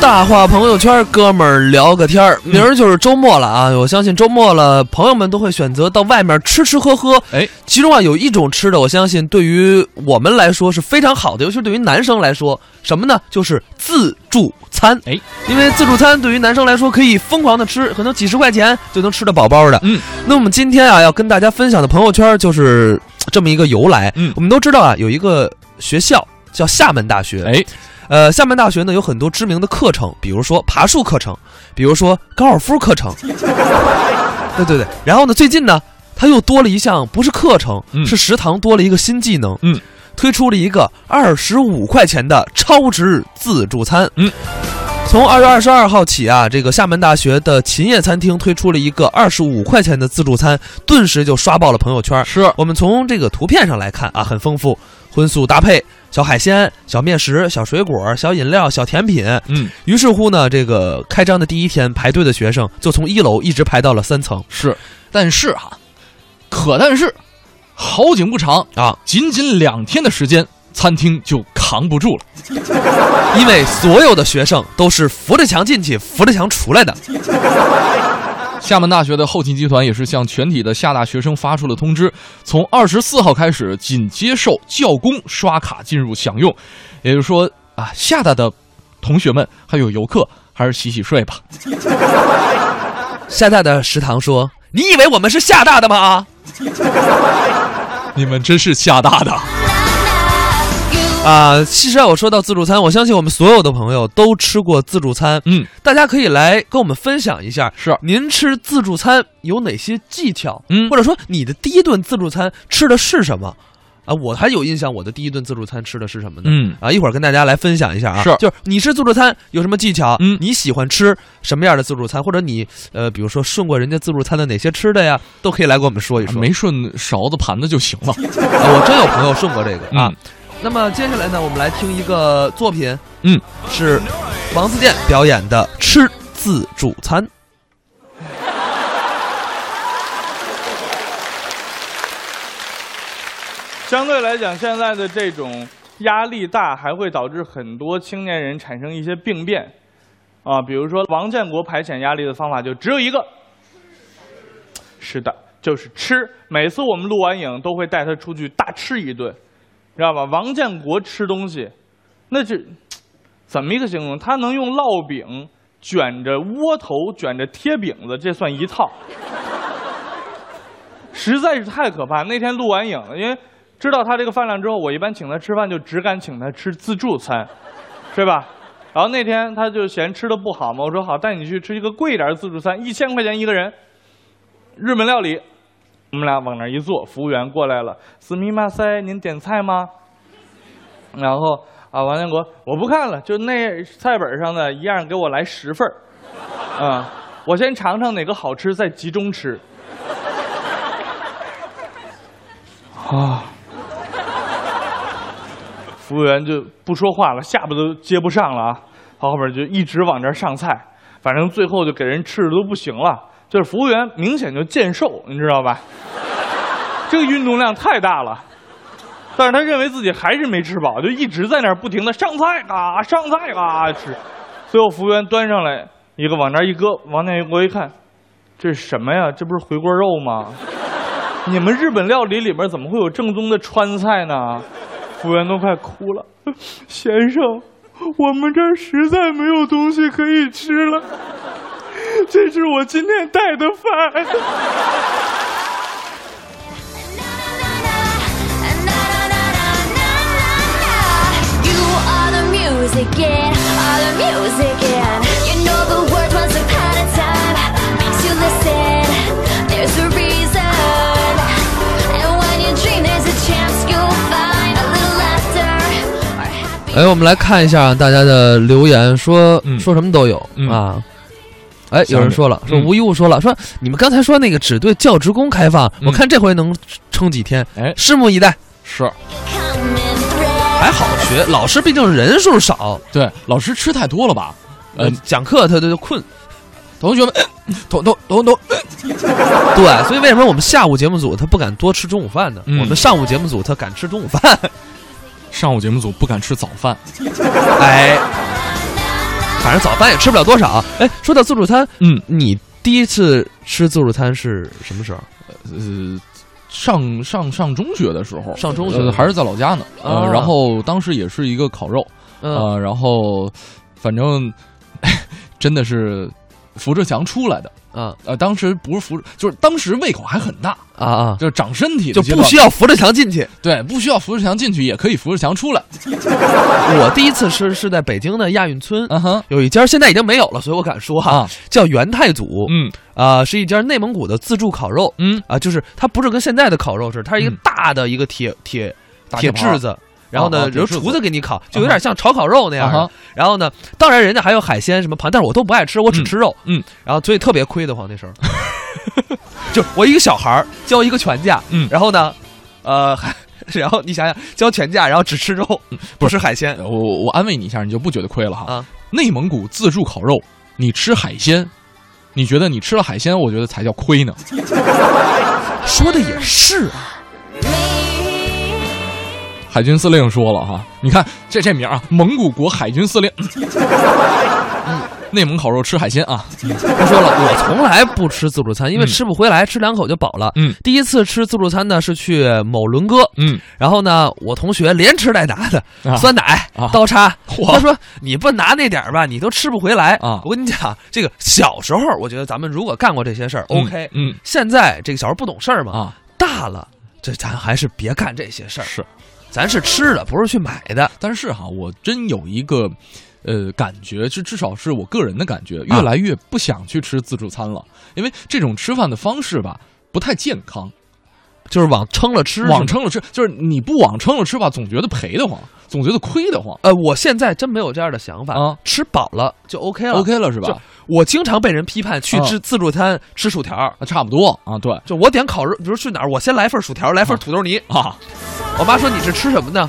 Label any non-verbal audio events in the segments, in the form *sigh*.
大话朋友圈，哥们儿聊个天儿。明儿就是周末了啊！我相信周末了，朋友们都会选择到外面吃吃喝喝。哎，其中啊有一种吃的，我相信对于我们来说是非常好的，尤其是对于男生来说，什么呢？就是自助餐。哎，因为自助餐对于男生来说可以疯狂的吃，可能几十块钱就能吃的饱饱的。嗯，那我们今天啊要跟大家分享的朋友圈就是这么一个由来。嗯我们都知道啊，有一个学校叫厦门大学。哎，呃，厦门大学呢有很多知名的课程，比如说爬树课程，比如说高尔夫课程。*laughs* 对对对，然后呢，最近呢，它又多了一项，不是课程，嗯是食堂多了一个新技能，嗯，推出了一个二十五块钱的超值自助餐，嗯。从二月二十二号起啊，这个厦门大学的秦业餐厅推出了一个二十五块钱的自助餐，顿时就刷爆了朋友圈。是我们从这个图片上来看啊，很丰富，荤素搭配，小海鲜、小面食、小水果、小饮料、小甜品。嗯于是乎呢，这个开张的第一天排队的学生就从一楼一直排到了三层是，但是哈，可但是，好景不长，啊，仅仅两天的时间，餐厅就扛不住了。*laughs* 因为所有的学生都是扶着墙进去，扶着墙出来的。*laughs* *laughs* 厦门大学的后勤集团也是向全体的厦大学生发出了通知，从二十四号开始，仅接受教工刷卡进入享用。也就是说啊，厦大的同学们还有游客，还是洗洗睡吧。厦大的食堂说：“你以为我们是厦大的吗？”你们真是厦大的。啊，其实啊，我说到自助餐，我相信我们所有的朋友都吃过自助餐。嗯，大家可以来跟我们分享一下，是您吃自助餐有哪些技巧？嗯或者说你的第一顿自助餐吃的是什么？啊，我还有印象，我的第一顿自助餐吃的是什么呢？嗯啊，一会儿跟大家来分享一下啊。是就是你吃自助餐有什么技巧？嗯你喜欢吃什么样的自助餐？或者你呃，比如说顺过人家自助餐的哪些吃的呀，都可以来跟我们说一说。没顺勺子盘子就行了。啊，我真有朋友顺过这个啊。嗯那么接下来呢，我们来听一个作品，嗯，是王自健表演的《吃自助餐》。*laughs* 相对来讲，现在的这种压力大，还会导致很多青年人产生一些病变，啊，比如说王建国排遣压力的方法就只有一个，是的，就是吃。每次我们录完影都会带他出去大吃一顿，知道吧？王建国吃东西，那是怎么一个形容？他能用烙饼卷着窝头，卷着贴饼子，这算一套。*laughs* 实在是太可怕。那天录完影，因为知道他这个饭量之后，我一般请他吃饭就只敢请他吃自助餐，是吧？然后那天他就嫌吃的不好嘛，我说好，带你去吃一个贵一点的自助餐，一千块钱一个人，日本料理。我们俩往那儿一坐，服务员过来了，斯密马塞，您点菜吗？然后啊，王建国，我不看了，就那菜本上的一样，给我来十份儿。啊、我先尝尝哪个好吃，再集中吃。啊！服务员就不说话了，下巴都接不上了啊！他后边就一直往这儿上菜，反正最后就给人吃的都不行了。就是服务员明显就健瘦，你知道吧？*laughs* 这个运动量太大了，但是他认为自己还是没吃饱，就一直在那儿不停的上菜啊，上菜啊吃。最后服务员端上来一个往那儿一搁，王建国一看，这是什么呀？这不是回锅肉吗？*laughs* 你们日本料理里面怎么会有正宗的川菜呢？服务员都快哭了，先生，我们这儿实在没有东西可以吃了，这是我今天带的饭。哎，我们来看一下大家的留言，说说什么都有啊。哎，有人说了，说嗯吴一物说了，说你们刚才说那个只对教职工开放，嗯我看这回能撑几天，哎，拭目以待。是还好学，老师毕竟人数少，对，老师吃太多了吧？呃呃，，讲课他他就困。同学们，*laughs* 同同同同，对，所以为什么我们下午节目组他不敢多吃中午饭呢？嗯我们上午节目组他敢吃中午饭。上午节目组不敢吃早饭。*laughs* 哎，反正早饭也吃不了多少。哎，说到自助餐，嗯，你第一次吃自助餐是什么时候？呃，上上上中学的时候，上中学呃还是在老家呢。呃，啊然后当时也是一个烤肉，嗯，呃，然后反正 *laughs* 真的是扶着墙出来的。啊。呃，当时不是扶，就是当时胃口还很大，啊啊，就是长身体就不需要扶着墙进去。对，不需要扶着墙进去，也可以扶着墙出来。*laughs* 我第一次吃是在北京的亚运村，嗯哼，有一家现在已经没有了，所以我敢说哈，啊，叫元太祖，嗯。啊、是一家内蒙古的自助烤肉。嗯，啊，就是它不是跟现在的烤肉似的，它是一个嗯。大的一个铁铁铁质子，然后啊呢，由厨子给你烤，就有点像炒烤肉那样哈然后呢，当然人家还有海鲜什么盘，但是我都不爱吃，我只嗯吃肉。嗯，然后所以特别亏得慌那时候。*laughs* 就我一个小孩儿交一个全价，嗯然后呢，呃，还 *laughs* 然后你想想交全价，然后只吃肉，不吃海鲜我我安慰你一下，你就不觉得亏了哈。啊。内蒙古自助烤肉，你吃海鲜，你觉得你吃了海鲜，我觉得才叫亏呢。*laughs* 说的也是啊，海军司令说了哈，你看这这名啊，蒙古国海军司令。*laughs* 嗯内蒙烤肉吃海鲜啊，他说了，我从来不吃自助餐，因为嗯。吃不回来，吃两口就饱了。嗯。第一次吃自助餐呢是去某伦哥，嗯，然后呢，我同学连吃带拿的、啊。酸奶、啊。刀叉，他说你不拿那点儿吧，你都吃不回来。啊。我跟你讲，这个小时候，我觉得咱们如果干过这些事儿、嗯 o k 嗯。现在这个小时候不懂事儿嘛，啊，大了，这咱还是别干这些事儿。是，咱是吃的，不是去买的。但是哈，我真有一个。呃，感觉至至少是我个人的感觉，啊越来越不想去吃自助餐了，因为这种吃饭的方式吧，不太健康。就是往撑了吃，往撑了吃，就是你不往撑了吃吧，总觉得赔得慌，总觉得亏得慌。呃，我现在真没有这样的想法啊吃饱了就 OK 了。OK 了是吧？我经常被人批判去啊吃自助餐吃薯条，啊，差不多啊，对就我点烤肉，比如去哪儿，我先来份薯条，来份土豆泥。啊，我妈说你是吃什么呢？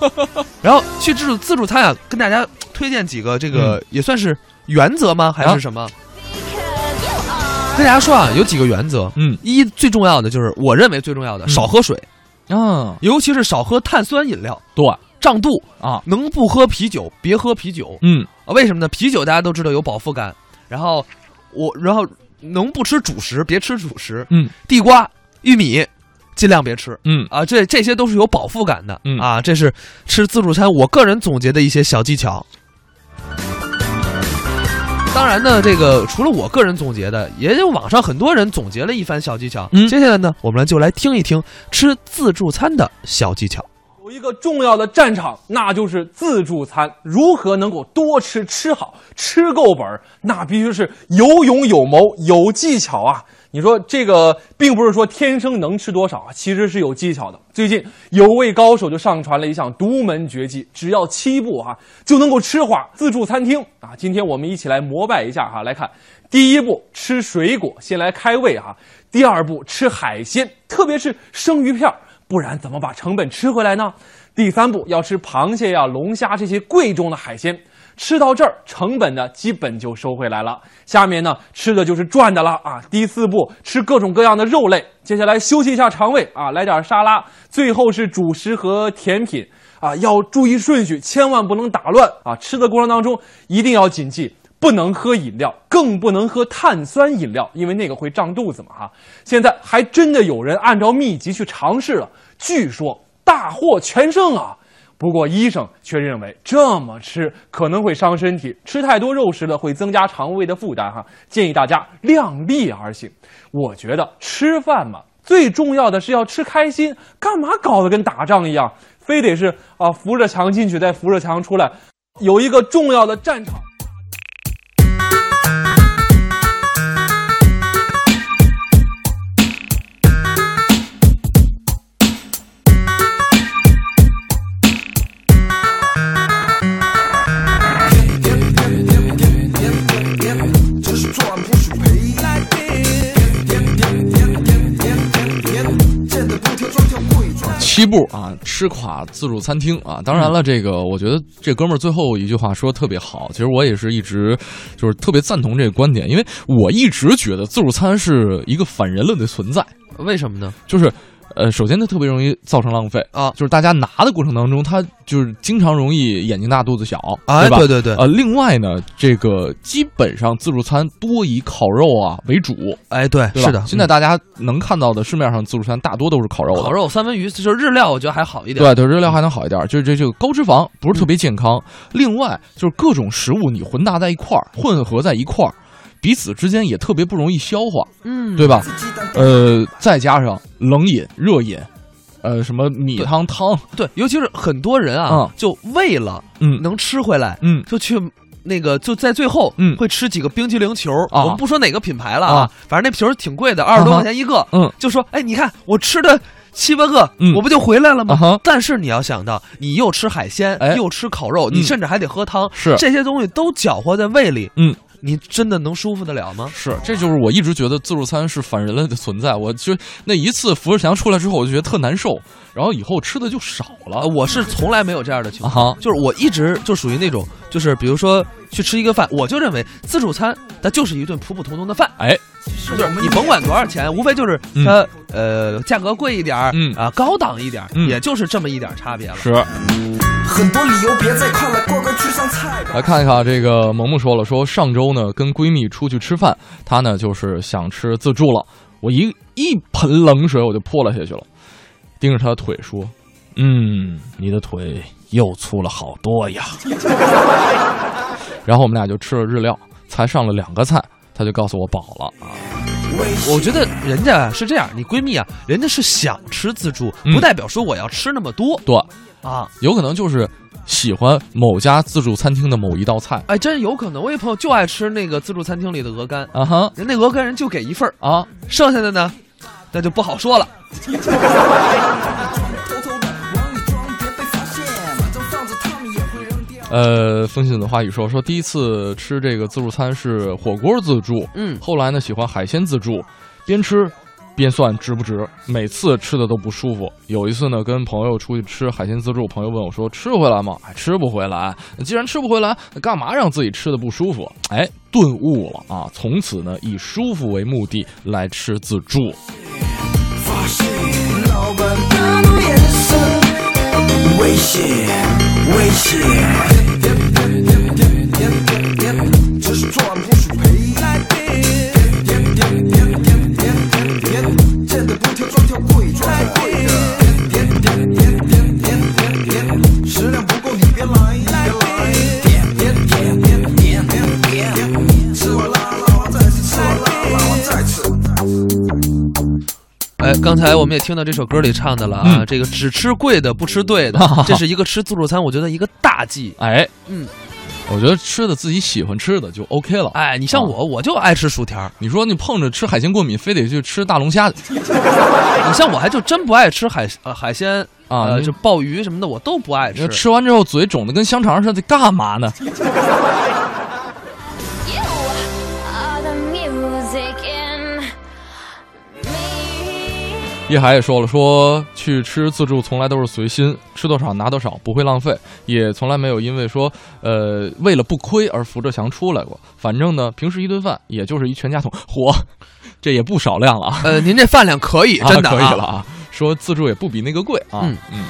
*laughs* 然后去自助自助餐啊，跟大家推荐几个这个、也算是原则吗？还是什么？跟大家说啊，有几个原则。嗯一最重要的就是我认为最重要的，嗯少喝水，啊，尤其是少喝碳酸饮料，对胀肚。啊，能不喝啤酒别喝啤酒。嗯啊为什么呢？啤酒大家都知道有饱腹感，然后我然后能不吃主食别吃主食，嗯地瓜、玉米尽量别吃。嗯啊，这这些都是有饱腹感的，嗯啊，这是吃自助餐我个人总结的一些小技巧。当然呢，这个除了我个人总结的，也有网上很多人总结了一番小技巧。嗯接下来呢，我们就来听一听吃自助餐的小技巧。一个重要的战场，那就是自助餐。如何能够多吃、吃好、吃够本儿，那必须是有勇有谋、有技巧啊！你说这个并不是说天生能吃多少啊，其实是有技巧的。最近有位高手就上传了一项独门绝技，只要七步哈、就能够吃垮自助餐厅啊！今天我们一起来膜拜一下哈、来看第一步吃水果，先来开胃哈、第二步吃海鲜，特别是生鱼片儿不然怎么把成本吃回来呢？第三步要吃螃蟹呀、龙虾这些贵重的海鲜，吃到这儿成本呢基本就收回来了。下面呢吃的就是赚的了啊！第四步吃各种各样的肉类，接下来休息一下肠胃啊，来点沙拉，最后是主食和甜品啊，要注意顺序，千万不能打乱啊！吃的过程当中一定要谨记。不能喝饮料，更不能喝碳酸饮料，因为那个会胀肚子嘛哈。现在还真的有人按照秘籍去尝试了，据说大获全胜啊。不过医生却认为这么吃可能会伤身体，吃太多肉食了会增加肠胃的负担哈。建议大家量力而行。我觉得吃饭嘛，最重要的是要吃开心，干嘛搞得跟打仗一样，非得是啊扶着墙进去再扶着墙出来？有一个重要的战场。七步啊，吃垮自助餐厅啊！当然了，这个我觉得这哥们儿最后一句话说的特别好，其实我也是一直就是特别赞同这个观点，因为我一直觉得自助餐是一个反人类的存在，为什么呢？就是呃，首先它特别容易造成浪费啊就是大家拿的过程当中，它就是经常容易眼睛大肚子小，哎，对吧？对对对，呃，另外呢，这个基本上自助餐多以烤肉啊为主，哎，对，对？是的，现在大家能看到的市面上自助餐大多都是烤肉的，烤肉、三文鱼就是日料，我觉得还好一点。对对，日料还能好一点，就是这这个高脂肪不是特别健康。另外就是各种食物你混搭在一块儿，混合在一块儿，彼此之间也特别不容易消化，嗯，对吧？呃，再加上冷饮、热饮，呃，什么米汤汤，对，尤其是很多人啊嗯，就为了嗯。能吃回来，嗯。就去。那个就在最后，嗯。会吃几个冰淇淋球。啊。我们不说哪个品牌了啊啊，反正那球挺贵的，二十多块钱一个。嗯。就说，哎，你看我吃的七八个，嗯。我不就回来了吗？啊但是你要想到，你又吃海鲜，哎。又吃烤肉，你嗯。甚至还得喝汤，是。这些东西都搅和在胃里，嗯，你真的能舒服得了吗？是，这就是我一直觉得自助餐是反人类的存在。我就那一次扶着墙出来之后，我就觉得特难受，然后以后吃的就少了呃，我是从来没有这样的情啊况，哈。就是我一直就属于那种，就是比如说去吃一个饭，我就认为自助餐它就是一顿普普通通的饭，哎，就是你甭管多少钱，无非就是它、呃价格贵一点儿，嗯啊高档一点儿，嗯也就是这么一点差别了。是。很多理由，别再看了，过个去上菜吧。来看一看啊，这个萌萌说了，说上周呢跟闺蜜出去吃饭，她呢就是想吃自助了，我一一盆冷水我就泼了下去了，盯着她的腿说：“嗯，你的腿又粗了好多呀。*laughs* ”然后我们俩就吃了日料，才上了两个菜，她就告诉我饱了啊。我觉得人家啊是这样，你闺蜜啊，人家是想吃自助，嗯。不代表说我要吃那么多对，啊。有可能就是喜欢某家自助餐厅的某一道菜哎，真有可能，我一朋友就爱吃那个自助餐厅里的鹅肝，啊哈。人那鹅肝人就给一份儿啊，剩下的呢，那就不好说了。*laughs* 呃，风信子的话语说说第一次吃这个自助餐是火锅自助，嗯后来呢喜欢海鲜自助，边吃边算值不值，每次吃的都不舒服。有一次呢跟朋友出去吃海鲜自助，朋友问我说吃回来吗？哎，吃不回来。既然吃不回来，那干嘛让自己吃的不舒服？哎，顿悟了啊！从此呢以舒服为目的来吃自助。发现老板的眼神危险，危险。这是赚不是赔。见的不挑专挑贵，专挑贵的。食量不够你别来。刚才我们也听到这首歌里唱的了啊，嗯这个只吃贵的不吃对的，*laughs* 这是一个吃自助餐，我觉得一个大忌。哎，嗯，我觉得吃的自己喜欢吃的就 OK 了。哎，你像啊我，我就爱吃薯条，你说你碰着吃海鲜过敏，非得去吃大龙虾 *laughs* 你像我还就真不爱吃海呃海鲜呃，啊你就鲍鱼什么的我都不爱吃。吃完之后嘴肿的跟香肠似的，干嘛呢？*laughs* 叶海也说了，说去吃自助从来都是随心，吃多少拿多少，不会浪费，也从来没有因为说呃为了不亏而扶着墙出来过。反正呢，平时一顿饭也就是一全家桶，嚯，这也不少量了啊，呃，您这饭量可以，*laughs* 真的、啊可以了。啊。说自助也不比那个贵啊，嗯嗯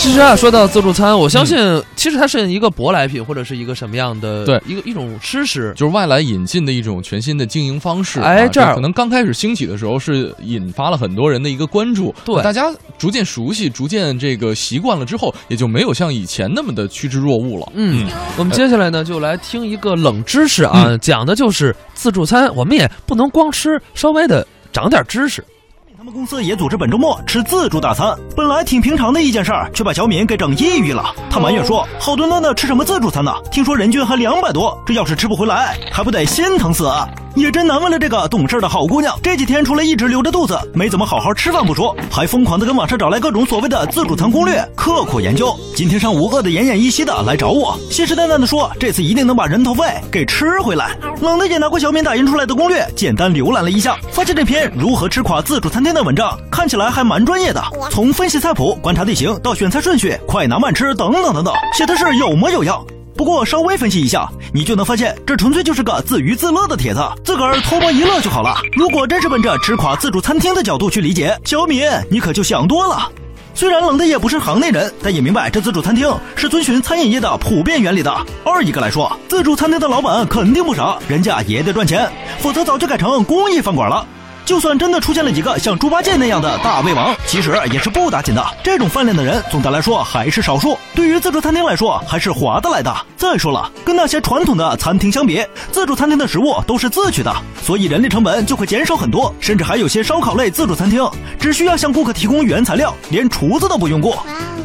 其实啊，说到自助餐，我相信其实它是一个舶来品，或者是一个什么样的对一个一种吃食。就是外来引进的一种全新的经营方式。啊哎这样可能刚开始兴起的时候是引发了很多人的一个关注，对大家逐渐熟悉、逐渐这个习惯了之后，也就没有像以前那么的趋之若鹜了。嗯，我们接下来呢就来听一个冷知识啊，嗯讲的就是自助餐，我们也不能光吃，稍微的长点知识。他们公司也组织本周末吃自助大餐，本来挺平常的一件事儿，却把小敏给整抑郁了。他埋怨说：“好端端的吃什么自助餐呢？听说人均还两百多，这要是吃不回来，还不得心疼死？”也真难为了这个懂事的好姑娘，这几天除了一直留着肚子，没怎么好好吃饭不说，还疯狂的跟网上找来各种所谓的自助餐攻略，刻苦研究。今天上午饿得奄奄一息的来找我，信誓旦旦的说这次一定能把人头费给吃回来。冷的也拿过小敏打印出来的攻略，简单浏览了一下，发现这篇如何吃垮自助餐厅的文章看起来还蛮专业的，从分析菜谱、观察地形到选菜顺序、快拿慢吃等等等等，写的是有模有样。不过稍微分析一下，你就能发现这纯粹就是个自娱自乐的帖子，自个儿偷摸一乐就好了。如果真是奔着吃垮自助餐厅的角度去理解，小敏你可就想多了。虽然冷的也不是行内人，但也明白这自助餐厅是遵循餐饮业的普遍原理的。二一个来说，自助餐厅的老板肯定不傻，人家也得赚钱，否则早就改成公益饭馆了。就算真的出现了几个像猪八戒那样的大胃王，其实也是不打紧的。这种饭量的人，总的来说还是少数。对于自助餐厅来说，还是划得来的。再说了，跟那些传统的餐厅相比，自助餐厅的食物都是自取的，所以人力成本就会减少很多。甚至还有些烧烤类自助餐厅，只需要向顾客提供原材料，连厨子都不用雇。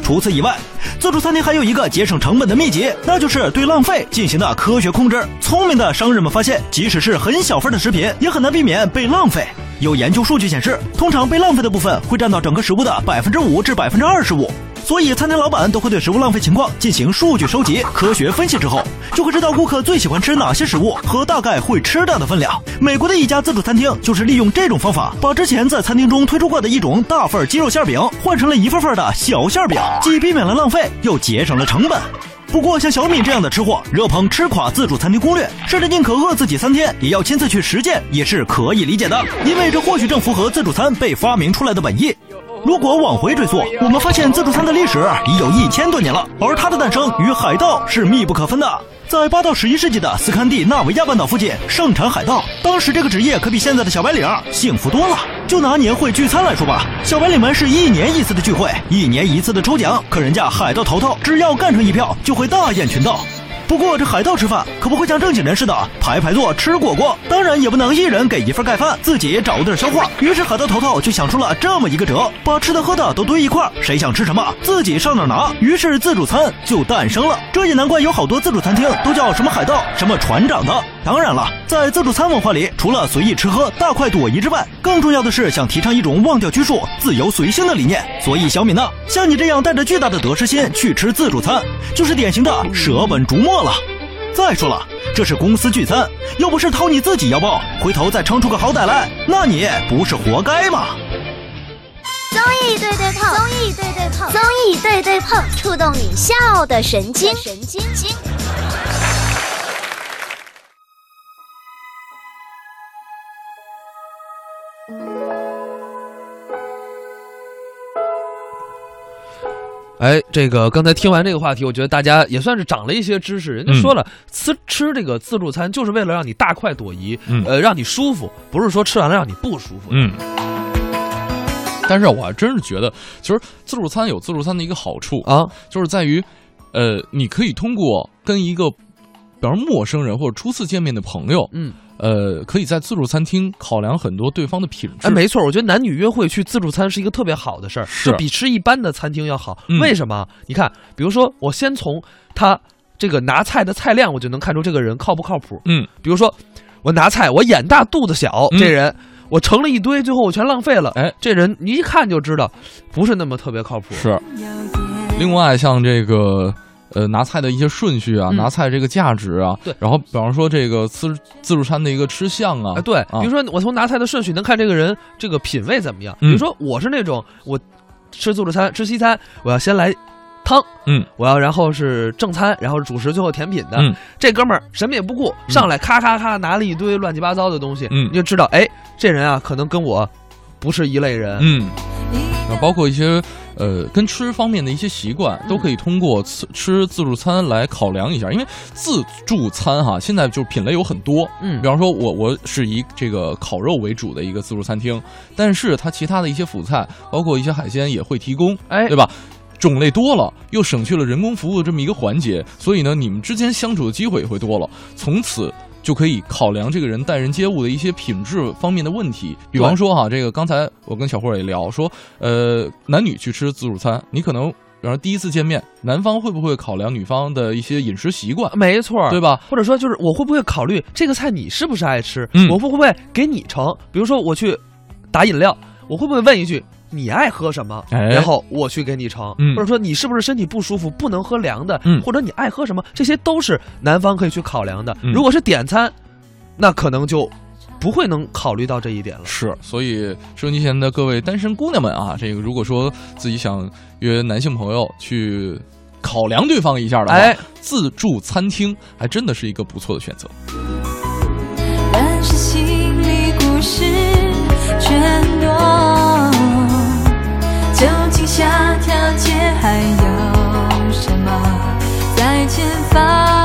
除此以外，自助餐厅还有一个节省成本的秘籍，那就是对浪费进行的科学控制。聪明的商人们发现，即使是很小份的食品，也很难避免被浪费。有研究数据显示，通常被浪费的部分会占到整个食物的百分之五至百分之二十五。所以，餐厅老板都会对食物浪费情况进行数据收集、科学分析之后，就会知道顾客最喜欢吃哪些食物和大概会吃掉的分量。美国的一家自助餐厅就是利用这种方法，把之前在餐厅中推出过的一种大份鸡肉馅饼换成了一份份的小馅饼，既避免了浪费，又节省了成本。不过，像小敏这样的吃货，热捧吃垮自助餐厅攻略，甚至宁可饿自己三天，也要亲自去实践，也是可以理解的。因为这或许正符合自助餐被发明出来的本意。如果往回追溯，我们发现自助餐的历史已有一千多年了，而它的诞生与海盗是密不可分的。在八到十一世纪的斯堪的纳维亚半岛附近盛产海盗，当时这个职业可比现在的小白领幸福多了。就拿年会聚餐来说吧，小白领们是一年一次的聚会，一年一次的抽奖，可人家海盗头头只要干成一票，就会大宴群盗。不过这海盗吃饭可不会像正经人似的排排坐吃果果，当然也不能一人给一份盖饭，自己找地儿消化。于是海盗头头就想出了这么一个辙，把吃的喝的都堆一块儿，谁想吃什么自己上哪儿拿。于是自助餐就诞生了。这也难怪有好多自助餐厅都叫什么海盗、什么船长的。当然了，在自助餐文化里，除了随意吃喝、大快朵颐之外，更重要的是想提倡一种忘掉拘束、自由随性的理念。所以小敏呢，像你这样带着巨大的得失心去吃自助餐，就是典型的舍本逐末了。再说了，这是公司聚餐，又不是掏你自己腰包，回头再撑出个好歹来，那你不是活该吗？综艺对对碰，综艺对对碰，综艺对对碰，触动你笑的神经，神经经。哎，这个刚才听完这个话题，我觉得大家也算是长了一些知识。人家说了，吃吃这个自助餐就是为了让你大快朵颐，嗯呃，让你舒服，不是说吃完了让你不舒服。嗯。但是我还真是觉得，其实自助餐有自助餐的一个好处啊，就是在于，呃，你可以通过跟一个，比方说陌生人或者初次见面的朋友，嗯，呃，可以在自助餐厅考量很多对方的品质。哎，没错，我觉得男女约会去自助餐是一个特别好的事儿，是就比吃一般的餐厅要好。嗯为什么？你看，比如说，我先从他这个拿菜的菜量，我就能看出这个人靠不靠谱。嗯，比如说，我拿菜，我眼大肚子小，嗯这人我盛了一堆，最后我全浪费了。哎，这人你一看就知道，不是那么特别靠谱。是。另外，像这个呃拿菜的一些顺序啊，嗯。拿菜这个价值啊，对。然后比方说这个自自助餐的一个吃相啊，啊，对，啊。比如说我从拿菜的顺序能看这个人这个品味怎么样。嗯。比如说我是那种我吃自助餐吃西餐，我要先来汤，嗯，我要然后是正餐，然后是主食，最后甜品的。嗯。这哥们儿什么也不顾，上来咔咔咔拿了一堆乱七八糟的东西，嗯。你就知道，哎，这人啊可能跟我不是一类人。嗯，啊，包括一些呃跟吃方面的一些习惯，都可以通过吃吃自助餐来考量一下。因为自助餐哈，现在就是品类有很多，嗯比方说我我是以这个烤肉为主的一个自助餐厅，但是它其他的一些辅菜，包括一些海鲜也会提供，哎对吧？种类多了，又省去了人工服务的这么一个环节，所以呢，你们之间相处的机会也会多了，从此。就可以考量这个人待人接物的一些品质方面的问题，比方说哈，这个刚才我跟小霍也聊说，呃，男女去吃自助餐，你可能，比方说第一次见面，男方会不会考量女方的一些饮食习惯，没错，对吧？或者说就是我会不会考虑这个菜你是不是爱吃？嗯我会不会给你盛？比如说我去打饮料，我会不会问一句你爱喝什么哎。然后我去给你盛。或者说你是不是身体不舒服不能喝凉的或者你爱喝什么这些都是男方可以去考量的。如果是点餐那可能就不会能考虑到这一点了。是所以收音机前的各位单身姑娘们啊这个如果说自己想约男性朋友去考量对方一下的哎。自助餐厅还真的是一个不错的选择。但是心里故事全都下条街还有什么？在前方。